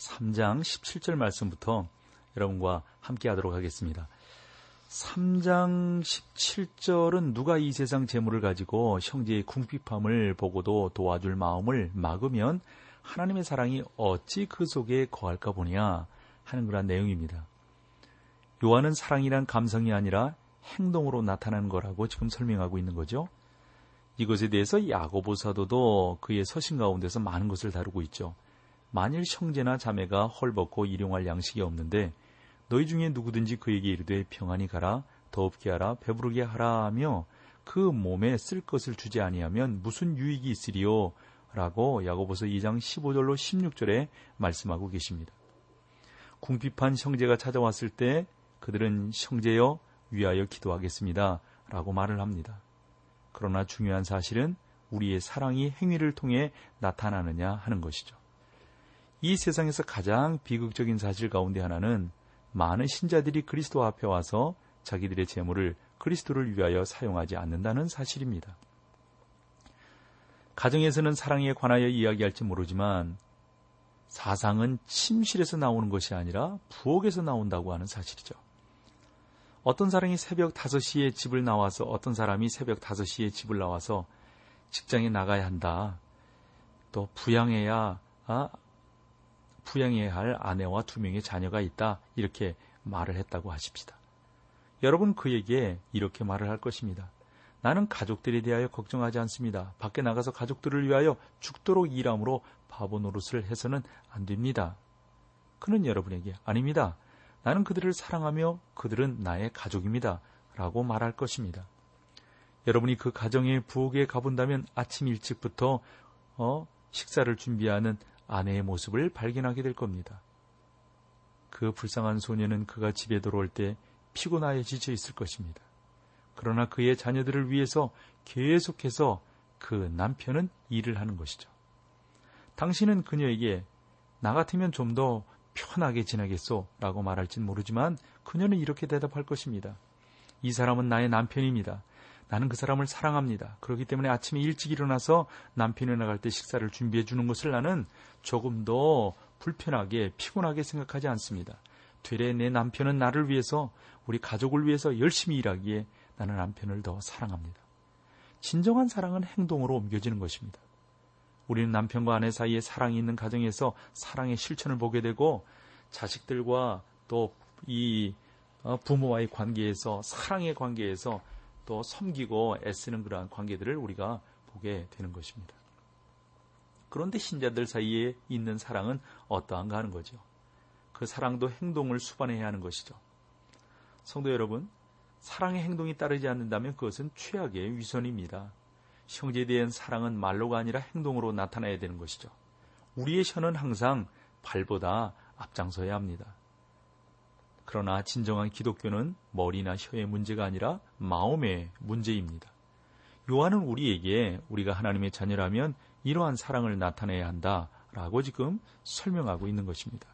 3장 17절 말씀부터 여러분과 함께 하도록 하겠습니다. 3장 17절은 누가 이 세상 재물을 가지고 형제의 궁핍함을 보고도 도와줄 마음을 막으면 하나님의 사랑이 어찌 그 속에 거할까 보냐 하는 그런 내용입니다. 요한은 사랑이란 감성이 아니라 행동으로 나타나는 거라고 지금 설명하고 있는 거죠. 이것에 대해서 야고보 사도도 그의 서신 가운데서 많은 것을 다루고 있죠. 만일 형제나 자매가 헐벗고 일용할 양식이 없는데 너희 중에 누구든지 그에게 이르되 평안히 가라 더없게 하라 배부르게 하라 하며 그 몸에 쓸 것을 주지 아니하면 무슨 유익이 있으리요 라고 야고보서 2장 15절로 16절에 말씀하고 계십니다. 궁핍한 형제가 찾아왔을 때 그들은 형제여 위하여 기도하겠습니다 라고 말을 합니다. 그러나 중요한 사실은 우리의 사랑이 행위를 통해 나타나느냐 하는 것이죠. 이 세상에서 가장 비극적인 사실 가운데 하나는 많은 신자들이 그리스도 앞에 와서 자기들의 재물을 그리스도를 위하여 사용하지 않는다는 사실입니다. 가정에서는 사랑에 관하여 이야기할지 모르지만 사상은 침실에서 나오는 것이 아니라 부엌에서 나온다고 하는 사실이죠. 어떤 사람이 새벽 5시에 집을 나와서 어떤 사람이 새벽 5시에 집을 나와서 직장에 나가야 한다. 또 부양해야 아, 부양해야 할 아내와 두 명의 자녀가 있다. 이렇게 말을 했다고 하십시다. 여러분 그에게 이렇게 말을 할 것입니다. 나는 가족들에 대하여 걱정하지 않습니다. 밖에 나가서 가족들을 위하여 죽도록 일함으로 바보 노릇을 해서는 안 됩니다. 그는 여러분에게 아닙니다. 나는 그들을 사랑하며 그들은 나의 가족입니다. 라고 말할 것입니다. 여러분이 그 가정의 부엌에 가본다면 아침 일찍부터 어, 식사를 준비하는 아내의 모습을 발견하게 될 겁니다. 그 불쌍한 소녀는 그가 집에 들어올 때 피곤하여 지쳐 있을 것입니다. 그러나 그의 자녀들을 위해서 계속해서 그 남편은 일을 하는 것이죠. 당신은 그녀에게 나 같으면 좀 더 편하게 지내겠소 라고 말할진 모르지만 그녀는 이렇게 대답할 것입니다. 이 사람은 나의 남편입니다. 나는 그 사람을 사랑합니다. 그렇기 때문에 아침에 일찍 일어나서 남편이 나갈 때 식사를 준비해 주는 것을 나는 조금 더 불편하게 피곤하게 생각하지 않습니다. 되레 내 남편은 나를 위해서 우리 가족을 위해서 열심히 일하기에 나는 남편을 더 사랑합니다. 진정한 사랑은 행동으로 옮겨지는 것입니다. 우리는 남편과 아내 사이에 사랑이 있는 가정에서 사랑의 실천을 보게 되고 자식들과 또이 어, 부모와의 관계에서 사랑의 관계에서 또 섬기고 애쓰는 그러한 관계들을 우리가 보게 되는 것입니다. 그런데 신자들 사이에 있는 사랑은 어떠한가 하는 거죠. 그 사랑도 행동을 수반해야 하는 것이죠. 성도 여러분, 사랑의 행동이 따르지 않는다면 그것은 최악의 위선입니다. 형제에 대한 사랑은 말로가 아니라 행동으로 나타나야 되는 것이죠. 우리의 혀는 항상 발보다 앞장서야 합니다. 그러나 진정한 기독교는 머리나 혀의 문제가 아니라 마음의 문제입니다. 요한은 우리에게 우리가 하나님의 자녀라면 이러한 사랑을 나타내야 한다라고 지금 설명하고 있는 것입니다.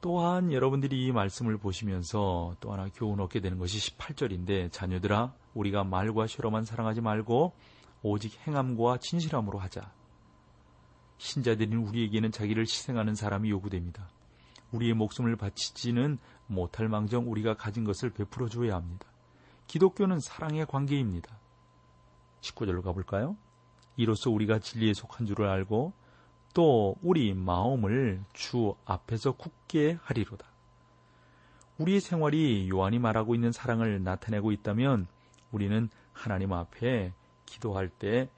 또한 여러분들이 이 말씀을 보시면서 또 하나 교훈 얻게 되는 것이 18절인데 자녀들아 우리가 말과 혀로만 사랑하지 말고 오직 행함과 진실함으로 하자. 신자들인 우리에게는 자기를 희생하는 사람이 요구됩니다. 우리의 목숨을 바치지는 못할 망정 우리가 가진 것을 베풀어 주어야 합니다. 기독교는 사랑의 관계입니다. 19절로 가볼까요? 이로써 우리가 진리에 속한 줄을 알고 또 우리 마음을 주 앞에서 굳게 하리로다. 우리의 생활이 요한이 말하고 있는 사랑을 나타내고 있다면 우리는 하나님 앞에 기도할 때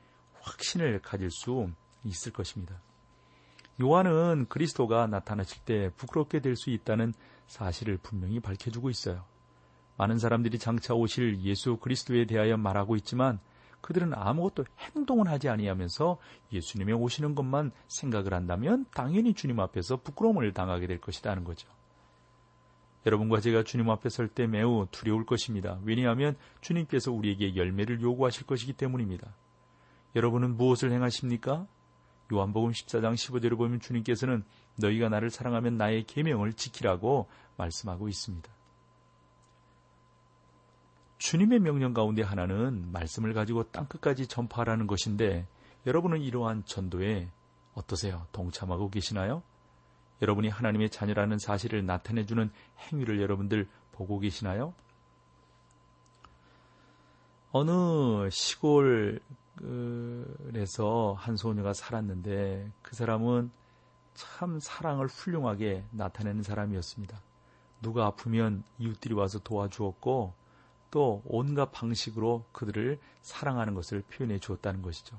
확신을 가질 수 있을 것입니다. 요한은 그리스도가 나타나실 때 부끄럽게 될 수 있다는 사실을 분명히 밝혀주고 있어요. 많은 사람들이 장차 오실 예수 그리스도에 대하여 말하고 있지만 그들은 아무것도 행동을 하지 아니하면서 예수님의 오시는 것만 생각을 한다면 당연히 주님 앞에서 부끄러움을 당하게 될 것이라는 거죠. 여러분과 제가 주님 앞에 설 때 매우 두려울 것입니다. 왜냐하면 주님께서 우리에게 열매를 요구하실 것이기 때문입니다. 여러분은 무엇을 행하십니까? 요한복음 14장 15절을 보면 주님께서는 너희가 나를 사랑하면 나의 계명을 지키라고 말씀하고 있습니다. 주님의 명령 가운데 하나는 말씀을 가지고 땅끝까지 전파하라는 것인데 여러분은 이러한 전도에 어떠세요? 동참하고 계시나요? 여러분이 하나님의 자녀라는 사실을 나타내주는 행위를 여러분들 보고 계시나요? 어느 시골 에서 한 소녀가 살았는데 그 사람은 참 사랑을 훌륭하게 나타내는 사람이었습니다. 누가 아프면 이웃들이 와서 도와주었고 또 온갖 방식으로 그들을 사랑하는 것을 표현해 주었다는 것이죠.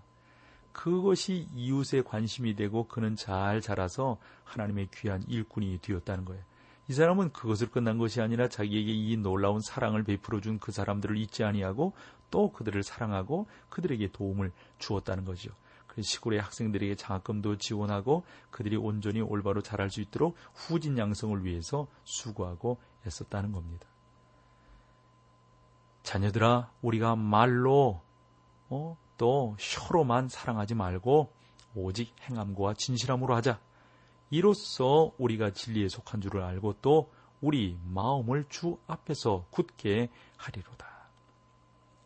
그것이 이웃의 관심이 되고 그는 잘 자라서 하나님의 귀한 일꾼이 되었다는 거예요. 이 사람은 그것을 끝난 것이 아니라 자기에게 이 놀라운 사랑을 베풀어 준 그 사람들을 잊지 아니하고 또 그들을 사랑하고 그들에게 도움을 주었다는 거죠. 그 시골의 학생들에게 장학금도 지원하고 그들이 온전히 올바로 자랄 수 있도록 후진 양성을 위해서 수고하고 애썼다는 겁니다. 자녀들아, 우리가 말로 어, 또 혀로만 사랑하지 말고 오직 행함과 진실함으로 하자. 이로써 우리가 진리에 속한 줄을 알고 또 우리 마음을 주 앞에서 굳게 하리로다.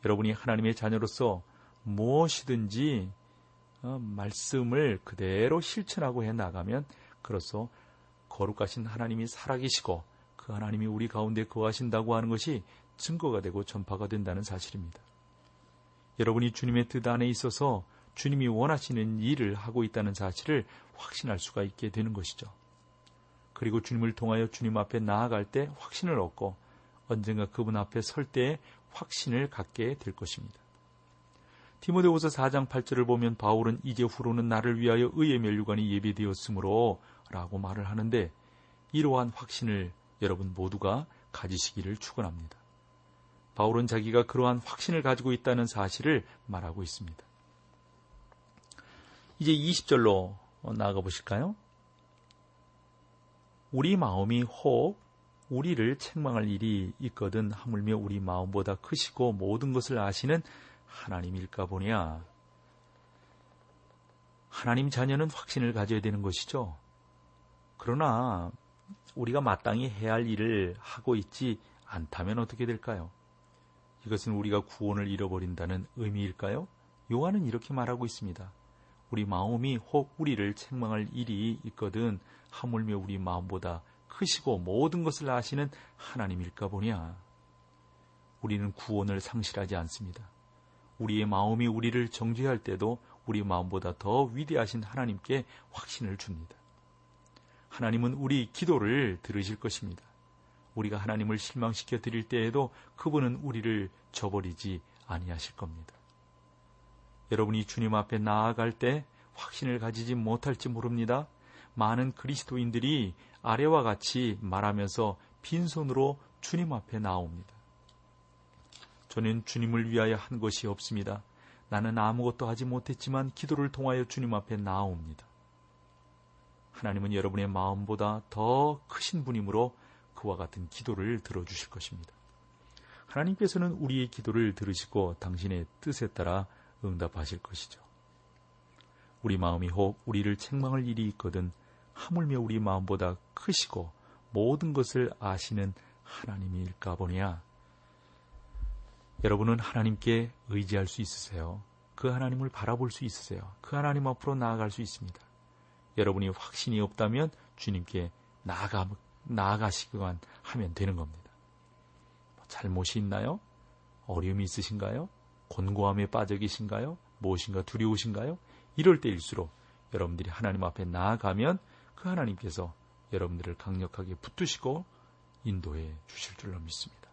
여러분이 하나님의 자녀로서 무엇이든지 어, 말씀을 그대로 실천하고 해 나가면 그로써 거룩하신 하나님이 살아계시고 그 하나님이 우리 가운데 거하신다고 하는 것이 증거가 되고 전파가 된다는 사실입니다. 여러분이 주님의 뜻 안에 있어서 주님이 원하시는 일을 하고 있다는 사실을 확신할 수가 있게 되는 것이죠. 그리고 주님을 통하여 주님 앞에 나아갈 때 확신을 얻고 언젠가 그분 앞에 설 때에 확신을 갖게 될 것입니다. 디모데후서 4장 8절을 보면 바울은 이제 후로는 나를 위하여 의의 멸류관이 예비되었으므로 라고 말을 하는데 이러한 확신을 여러분 모두가 가지시기를 축원합니다. 바울은 자기가 그러한 확신을 가지고 있다는 사실을 말하고 있습니다. 이제 20절로 나아가 보실까요? 우리 마음이 혹 우리를 책망할 일이 있거든 하물며 우리 마음보다 크시고 모든 것을 아시는 하나님일까 보냐. 하나님 자녀는 확신을 가져야 되는 것이죠. 그러나 우리가 마땅히 해야 할 일을 하고 있지 않다면 어떻게 될까요? 이것은 우리가 구원을 잃어버린다는 의미일까요? 요한은 이렇게 말하고 있습니다. 우리 마음이 혹 우리를 책망할 일이 있거든 하물며 우리 마음보다 크시고 모든 것을 아시는 하나님일까 보냐. 우리는 구원을 상실하지 않습니다. 우리의 마음이 우리를 정죄할 때도 우리 마음보다 더 위대하신 하나님께 확신을 줍니다. 하나님은 우리 기도를 들으실 것입니다. 우리가 하나님을 실망시켜 드릴 때에도 그분은 우리를 저버리지 아니하실 겁니다. 여러분이 주님 앞에 나아갈 때 확신을 가지지 못할지 모릅니다. 많은 그리스도인들이 아래와 같이 말하면서 빈손으로 주님 앞에 나옵니다. 저는 주님을 위하여 한 것이 없습니다. 나는 아무것도 하지 못했지만 기도를 통하여 주님 앞에 나옵니다. 하나님은 여러분의 마음보다 더 크신 분이므로 그와 같은 기도를 들어주실 것입니다. 하나님께서는 우리의 기도를 들으시고 당신의 뜻에 따라 응답하실 것이죠. 우리 마음이 혹 우리를 책망할 일이 있거든 하물며 우리 마음보다 크시고 모든 것을 아시는 하나님일까 보냐. 여러분은 하나님께 의지할 수 있으세요. 그 하나님을 바라볼 수 있으세요. 그 하나님 앞으로 나아갈 수 있습니다. 여러분이 확신이 없다면 주님께 나아가, 나아가시기만 하면 되는 겁니다. 잘못이 있나요? 어려움이 있으신가요? 곤고함에 빠져 계신가요? 무엇인가 두려우신가요? 이럴 때일수록 여러분들이 하나님 앞에 나아가면 그 하나님께서 여러분들을 강력하게 붙드시고 인도해 주실 줄로 믿습니다.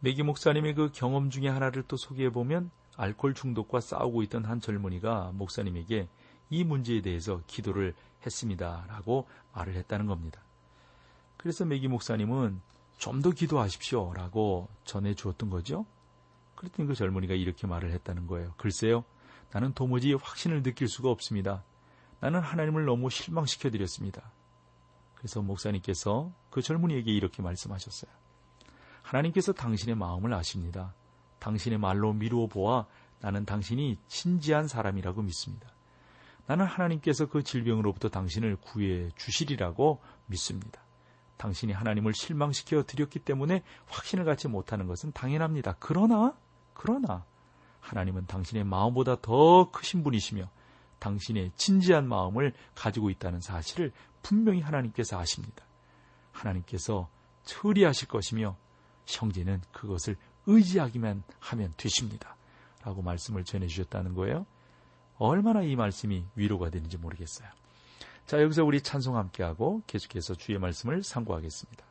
메기 목사님의 그 경험 중에 하나를 또 소개해 보면 알코올 중독과 싸우고 있던 한 젊은이가 목사님에게 이 문제에 대해서 기도를 했습니다. 라고 말을 했다는 겁니다. 그래서 메기 목사님은 좀 더 기도하십시오. 라고 전해 주었던 거죠. 그랬더니 그 젊은이가 이렇게 말을 했다는 거예요. 글쎄요, 나는 도무지 확신을 느낄 수가 없습니다. 나는 하나님을 너무 실망시켜 드렸습니다. 그래서 목사님께서 그 젊은이에게 이렇게 말씀하셨어요. 하나님께서 당신의 마음을 아십니다. 당신의 말로 미루어 보아 나는 당신이 진지한 사람이라고 믿습니다. 나는 하나님께서 그 질병으로부터 당신을 구해 주시리라고 믿습니다. 당신이 하나님을 실망시켜 드렸기 때문에 확신을 갖지 못하는 것은 당연합니다. 그러나, 그러나, 하나님은 당신의 마음보다 더 크신 분이시며 당신의 진지한 마음을 가지고 있다는 사실을 분명히 하나님께서 아십니다. 하나님께서 처리하실 것이며 형제는 그것을 의지하기만 하면 되십니다. 라고 말씀을 전해주셨다는 거예요. 얼마나 이 말씀이 위로가 되는지 모르겠어요. 자, 여기서 우리 찬송 함께하고 계속해서 주의 말씀을 상고하겠습니다.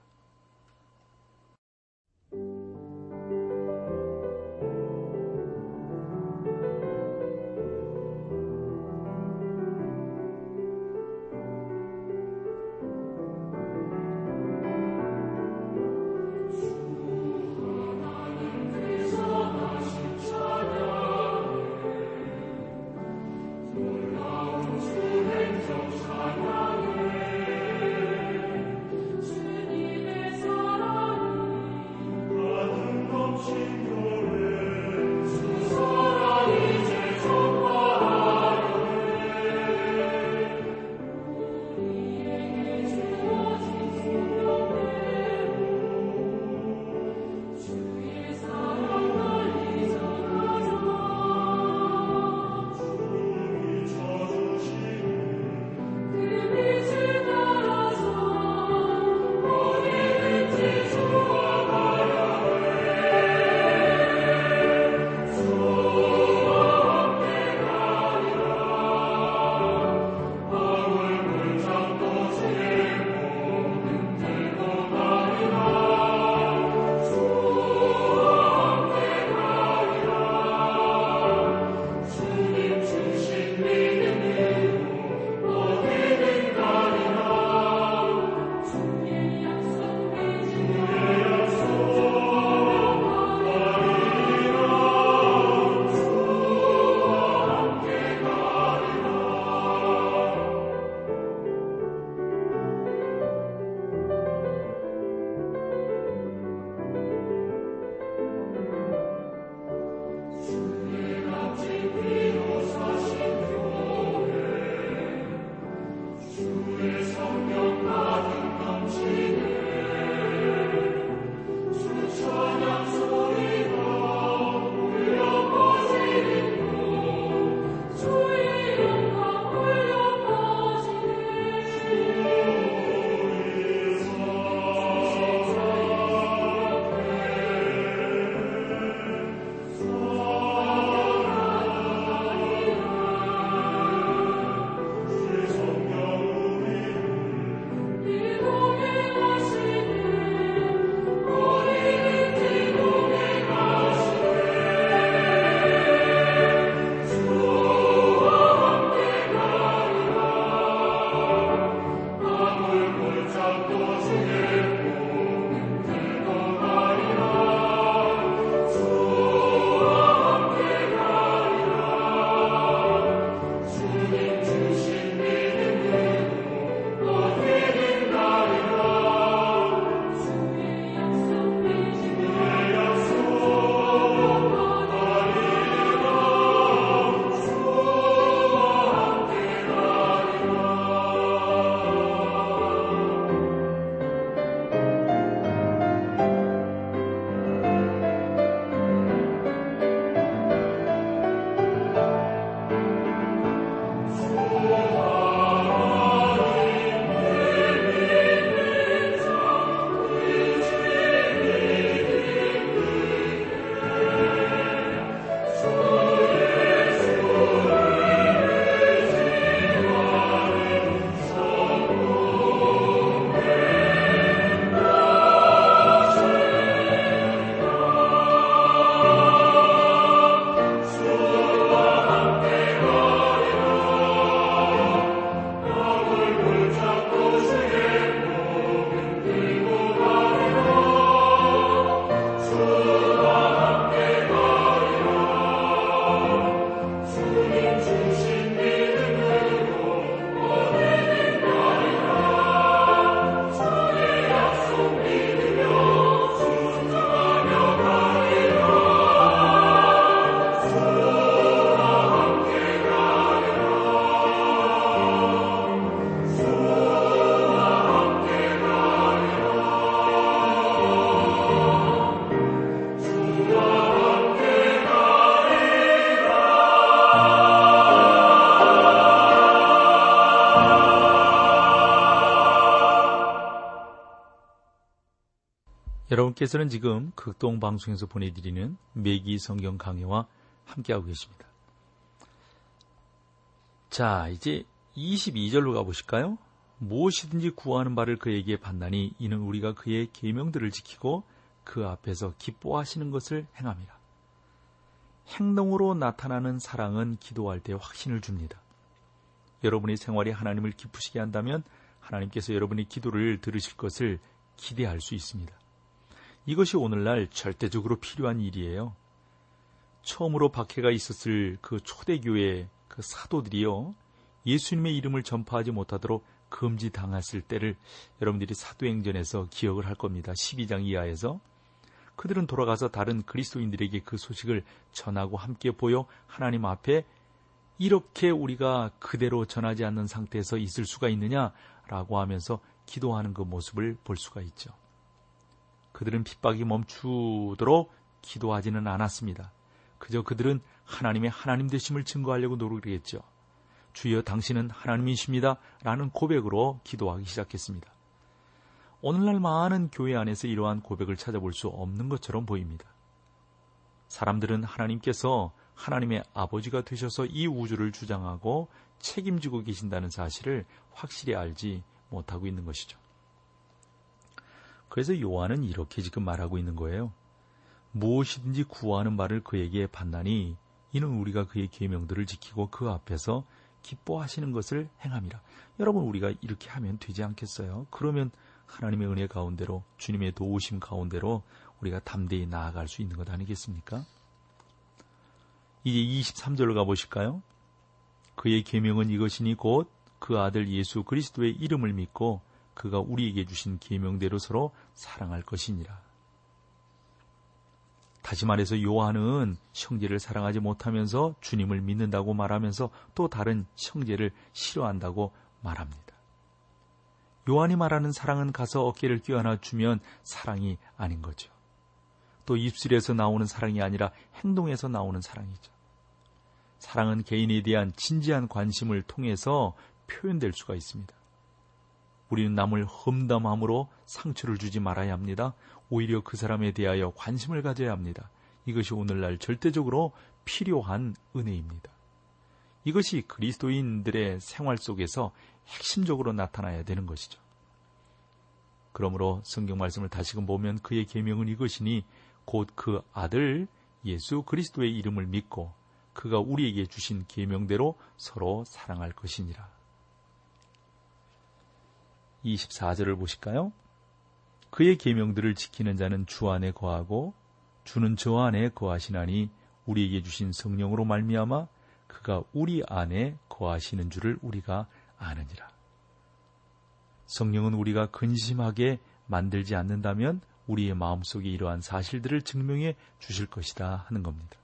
여러분께서는 지금 극동 방송에서 보내드리는 매기 성경 강해와 함께하고 계십니다. 자, 이제 22절로 가보실까요? 무엇이든지 구하는 바를 그에게 받나니 이는 우리가 그의 계명들을 지키고 그 앞에서 기뻐하시는 것을 행함이라. 행동으로 나타나는 사랑은 기도할 때 확신을 줍니다. 여러분의 생활이 하나님을 기쁘시게 한다면 하나님께서 여러분의 기도를 들으실 것을 기대할 수 있습니다. 이것이 오늘날 절대적으로 필요한 일이에요. 처음으로 박해가 있었을 그 초대교회 그 사도들이요. 예수님의 이름을 전파하지 못하도록 금지당했을 때를 여러분들이 사도행전에서 기억을 할 겁니다. 12장 이하에서. 그들은 돌아가서 다른 그리스도인들에게 그 소식을 전하고 함께 보여 하나님 앞에 이렇게 우리가 그대로 전하지 않는 상태에서 있을 수가 있느냐라고 하면서 기도하는 그 모습을 볼 수가 있죠. 그들은 핍박이 멈추도록 기도하지는 않았습니다. 그저 그들은 하나님의 하나님 되심을 증거하려고 노력했죠. 주여 당신은 하나님이십니다. 라는 고백으로 기도하기 시작했습니다. 오늘날 많은 교회 안에서 이러한 고백을 찾아볼 수 없는 것처럼 보입니다. 사람들은 하나님께서 하나님의 아버지가 되셔서 이 우주를 주장하고 책임지고 계신다는 사실을 확실히 알지 못하고 있는 것이죠. 그래서 요한은 이렇게 지금 말하고 있는 거예요. 무엇이든지 구하는 바를 그에게 받나니 이는 우리가 그의 계명들을 지키고 그 앞에서 기뻐하시는 것을 행함이라. 여러분 우리가 이렇게 하면 되지 않겠어요? 그러면 하나님의 은혜 가운데로 주님의 도우심 가운데로 우리가 담대히 나아갈 수 있는 것 아니겠습니까? 이제 23절로 가보실까요? 그의 계명은 이것이니 곧 그 아들 예수 그리스도의 이름을 믿고 그가 우리에게 주신 계명대로 서로 사랑할 것이니라. 다시 말해서 요한은 형제를 사랑하지 못하면서 주님을 믿는다고 말하면서 또 다른 형제를 싫어한다고 말합니다. 요한이 말하는 사랑은 가서 어깨를 껴안아 주면 사랑이 아닌 거죠. 또 입술에서 나오는 사랑이 아니라 행동에서 나오는 사랑이죠. 사랑은 개인에 대한 진지한 관심을 통해서 표현될 수가 있습니다. 우리는 남을 험담함으로 상처를 주지 말아야 합니다. 오히려 그 사람에 대하여 관심을 가져야 합니다. 이것이 오늘날 절대적으로 필요한 은혜입니다. 이것이 그리스도인들의 생활 속에서 핵심적으로 나타나야 되는 것이죠. 그러므로 성경 말씀을 다시금 보면 그의 계명은 이것이니 곧 그 아들 예수 그리스도의 이름을 믿고 그가 우리에게 주신 계명대로 서로 사랑할 것이니라. 24절을 보실까요? 그의 계명들을 지키는 자는 주 안에 거하고 주는 저 안에 거하시나니 우리에게 주신 성령으로 말미암아 그가 우리 안에 거하시는 줄을 우리가 아느니라. 성령은 우리가 근심하게 만들지 않는다면 우리의 마음속에 이러한 사실들을 증명해 주실 것이다 하는 겁니다.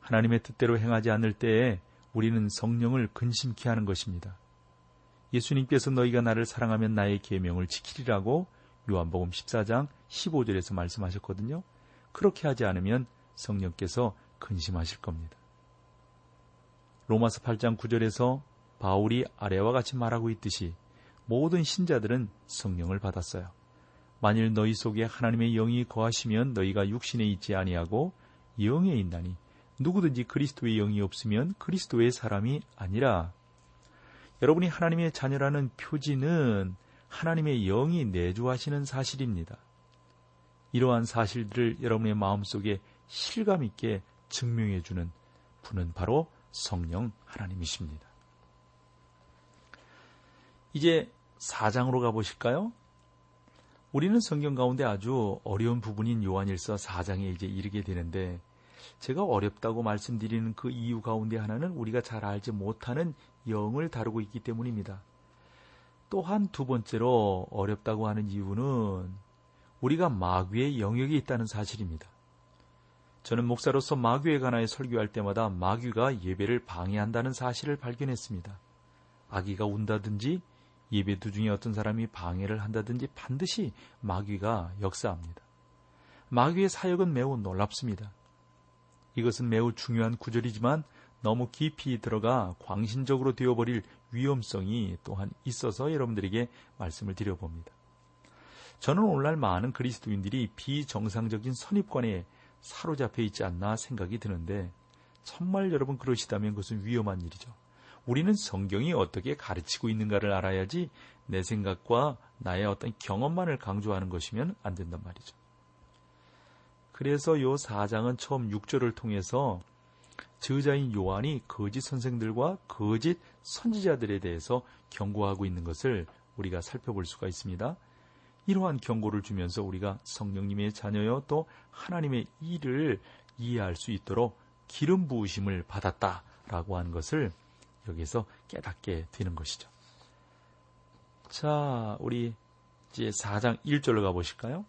하나님의 뜻대로 행하지 않을 때에 우리는 성령을 근심케 하는 것입니다. 예수님께서 너희가 나를 사랑하면 나의 계명을 지키리라고 요한복음 14장 15절에서 말씀하셨거든요. 그렇게 하지 않으면 성령께서 근심하실 겁니다. 로마서 8장 9절에서 바울이 아래와 같이 말하고 있듯이 모든 신자들은 성령을 받았어요. 만일 너희 속에 하나님의 영이 거하시면 너희가 육신에 있지 아니하고 영에 있나니 누구든지 그리스도의 영이 없으면 그리스도의 사람이 아니라 여러분이 하나님의 자녀라는 표지는 하나님의 영이 내주하시는 사실입니다. 이러한 사실들을 여러분의 마음속에 실감 있게 증명해 주는 분은 바로 성령 하나님이십니다. 이제 4장으로 가보실까요? 우리는 성경 가운데 아주 어려운 부분인 요한일서 4장에 이제 이르게 되는데 제가 어렵다고 말씀드리는 그 이유 가운데 하나는 우리가 잘 알지 못하는 영을 다루고 있기 때문입니다. 또한 두 번째로 어렵다고 하는 이유는 우리가 마귀의 영역이 있다는 사실입니다. 저는 목사로서 마귀에 관하여 설교할 때마다 마귀가 예배를 방해한다는 사실을 발견했습니다. 아기가 운다든지 예배 도중에 어떤 사람이 방해를 한다든지 반드시 마귀가 역사합니다. 마귀의 사역은 매우 놀랍습니다. 이것은 매우 중요한 구절이지만 너무 깊이 들어가 광신적으로 되어버릴 위험성이 또한 있어서 여러분들에게 말씀을 드려봅니다. 저는 오늘날 많은 그리스도인들이 비정상적인 선입관에 사로잡혀 있지 않나 생각이 드는데 정말 여러분 그러시다면 그것은 위험한 일이죠. 우리는 성경이 어떻게 가르치고 있는가를 알아야지 내 생각과 나의 어떤 경험만을 강조하는 것이면 안 된단 말이죠. 그래서 요 4장은 처음 6절을 통해서 저자인 요한이 거짓 선생들과 거짓 선지자들에 대해서 경고하고 있는 것을 우리가 살펴볼 수가 있습니다. 이러한 경고를 주면서 우리가 성령님의 자녀여 또 하나님의 일을 이해할 수 있도록 기름 부으심을 받았다라고 하는 것을 여기서 깨닫게 되는 것이죠. 자, 우리 이제 4장 1절로 가보실까요?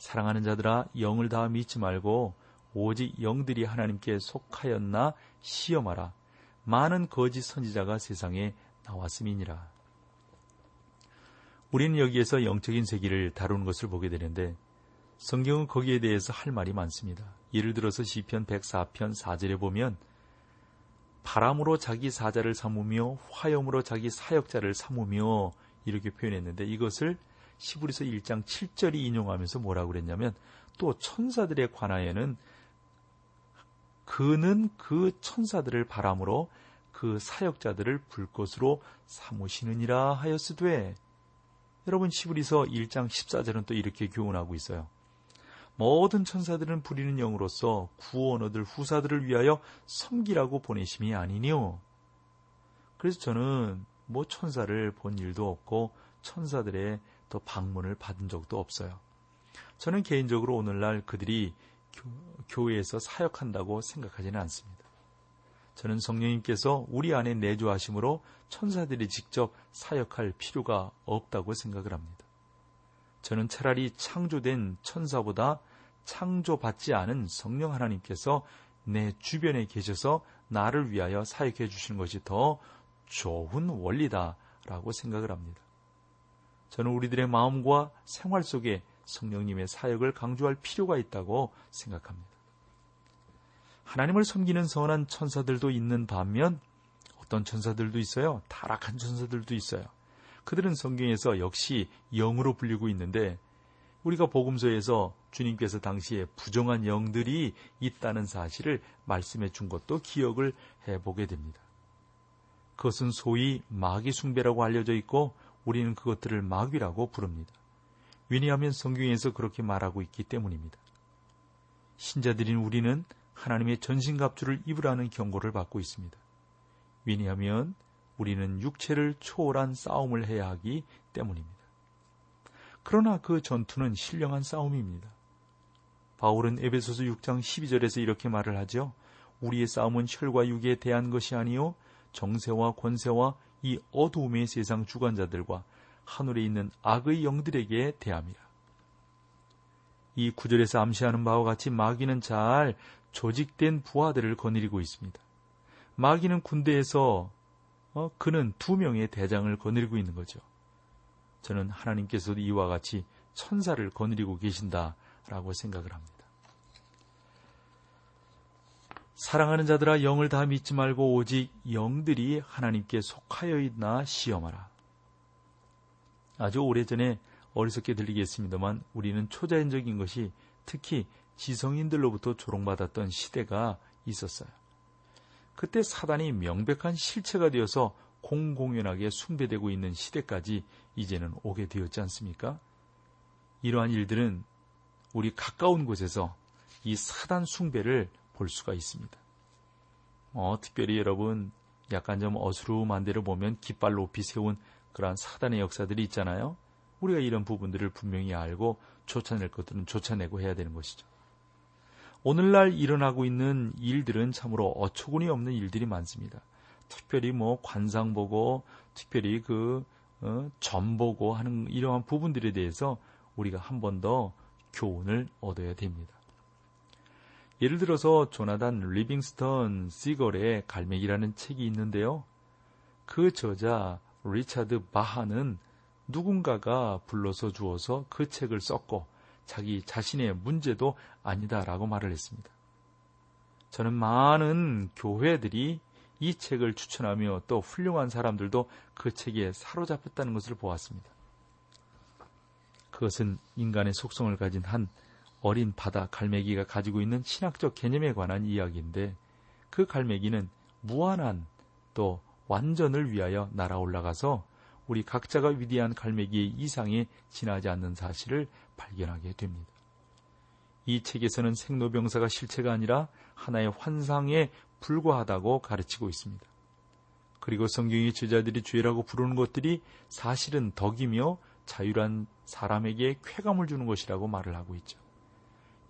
사랑하는 자들아 영을 다 믿지 말고 오직 영들이 하나님께 속하였나 시험하라. 많은 거짓 선지자가 세상에 나왔음이니라. 우리는 여기에서 영적인 세계를 다루는 것을 보게 되는데 성경은 거기에 대해서 할 말이 많습니다. 예를 들어서 시편 104편 4절에 보면 바람으로 자기 사자를 삼으며 화염으로 자기 사역자를 삼으며 이렇게 표현했는데 이것을 시브리서 1장 7절이 인용하면서 뭐라고 그랬냐면 또 천사들에 관하여는 그는 그 천사들을 바람으로 그 사역자들을 불꽃으로 삼으시느니라 하였으되 여러분 시브리서 1장 14절은 또 이렇게 교훈하고 있어요. 모든 천사들은 부리는 영으로서 구원 얻을 후사들을 위하여 섬기라고 보내심이 아니니요. 그래서 저는 뭐 천사를 본 일도 없고 천사들의 또 방문을 받은 적도 없어요. 저는 개인적으로 오늘날 그들이 교, 회에서 사역한다고 생각하지는 않습니다. 저는 성령님께서 우리 안에 내주하심으로 천사들이 직접 사역할 필요가 없다고 생각을 합니다. 저는 차라리 창조된 천사보다 창조받지 않은 성령 하나님께서 내 주변에 계셔서 나를 위하여 사역해 주시는 것이 더 좋은 원리다라고 생각을 합니다. 저는 우리들의 마음과 생활 속에 성령님의 사역을 강조할 필요가 있다고 생각합니다. 하나님을 섬기는 선한 천사들도 있는 반면 어떤 천사들도 있어요. 타락한 천사들도 있어요. 그들은 성경에서 역시 영으로 불리고 있는데 우리가 복음서에서 주님께서 당시에 부정한 영들이 있다는 사실을 말씀해 준 것도 기억을 해보게 됩니다. 그것은 소위 마귀 숭배라고 알려져 있고 우리는 그것들을 마귀라고 부릅니다. 왜냐하면 성경에서 그렇게 말하고 있기 때문입니다. 신자들인 우리는 하나님의 전신갑주를 입으라는 경고를 받고 있습니다. 왜냐하면 우리는 육체를 초월한 싸움을 해야 하기 때문입니다. 그러나 그 전투는 신령한 싸움입니다. 바울은 에베소서 6장 12절에서 이렇게 말을 하죠. 우리의 싸움은 혈과 육에 대한 것이 아니요 정세와 권세와 이 어두움의 세상 주관자들과 하늘에 있는 악의 영들에게 대함이라. 이 구절에서 암시하는 바와 같이 마귀는 잘 조직된 부하들을 거느리고 있습니다. 마귀는 군대에서 어, 그는 두 명의 대장을 거느리고 있는 거죠. 저는 하나님께서도 이와 같이 천사를 거느리고 계신다라고 생각을 합니다. 사랑하는 자들아 영을 다 믿지 말고 오직 영들이 하나님께 속하여 있나 시험하라. 아주 오래전에 어리석게 들리겠습니다만 우리는 초자연적인 것이 특히 지성인들로부터 조롱받았던 시대가 있었어요. 그때 사단이 명백한 실체가 되어서 공공연하게 숭배되고 있는 시대까지 이제는 오게 되었지 않습니까? 이러한 일들은 우리 가까운 곳에서 이 사단 숭배를 볼 수가 있습니다. 어, 특별히 여러분 약간 좀 어스름한 데를 보면 깃발 높이 세운 그러한 사단의 역사들이 있잖아요. 우리가 이런 부분들을 분명히 알고 쫓아낼 것들은 쫓아내고 해야 되는 것이죠. 오늘날 일어나고 있는 일들은 참으로 어처구니 없는 일들이 많습니다. 특별히 뭐 관상 보고, 특별히 그, 어, 점 보고 하는 이러한 부분들에 대해서 우리가 한 번 더 교훈을 얻어야 됩니다. 예를 들어서 조나단 리빙스턴 시걸의 갈매기라는 책이 있는데요. 그 저자 리차드 바하는 누군가가 불러서 주어서 그 책을 썼고 자기 자신의 문제도 아니다라고 말을 했습니다. 저는 많은 교회들이 이 책을 추천하며 또 훌륭한 사람들도 그 책에 사로잡혔다는 것을 보았습니다. 그것은 인간의 속성을 가진 한 어린 바다 갈매기가 가지고 있는 신학적 개념에 관한 이야기인데 그 갈매기는 무한한 또 완전을 위하여 날아 올라가서 우리 각자가 위대한 갈매기의 이상에 지나지 않는 사실을 발견하게 됩니다. 이 책에서는 생로병사가 실체가 아니라 하나의 환상에 불과하다고 가르치고 있습니다. 그리고 성경의 제자들이 죄라고 부르는 것들이 사실은 덕이며 자유란 사람에게 쾌감을 주는 것이라고 말을 하고 있죠.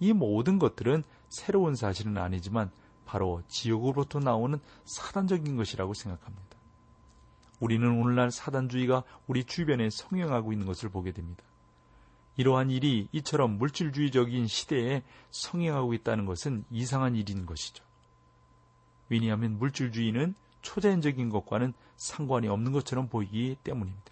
이 모든 것들은 새로운 사실은 아니지만 바로 지옥으로부터 나오는 사단적인 것이라고 생각합니다. 우리는 오늘날 사단주의가 우리 주변에 성행하고 있는 것을 보게 됩니다. 이러한 일이 이처럼 물질주의적인 시대에 성행하고 있다는 것은 이상한 일인 것이죠. 왜냐하면 물질주의는 초자연적인 것과는 상관이 없는 것처럼 보이기 때문입니다.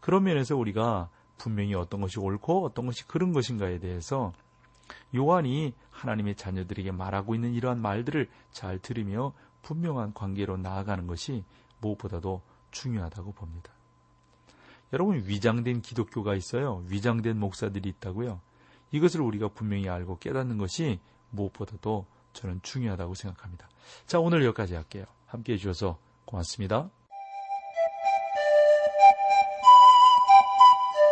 그런 면에서 우리가 분명히 어떤 것이 옳고 어떤 것이 그런 것인가에 대해서 요한이 하나님의 자녀들에게 말하고 있는 이러한 말들을 잘 들으며 분명한 관계로 나아가는 것이 무엇보다도 중요하다고 봅니다. 여러분 위장된 기독교가 있어요. 위장된 목사들이 있다고요. 이것을 우리가 분명히 알고 깨닫는 것이 무엇보다도 저는 중요하다고 생각합니다. 자, 오늘 여기까지 할게요. 함께 해주셔서 고맙습니다.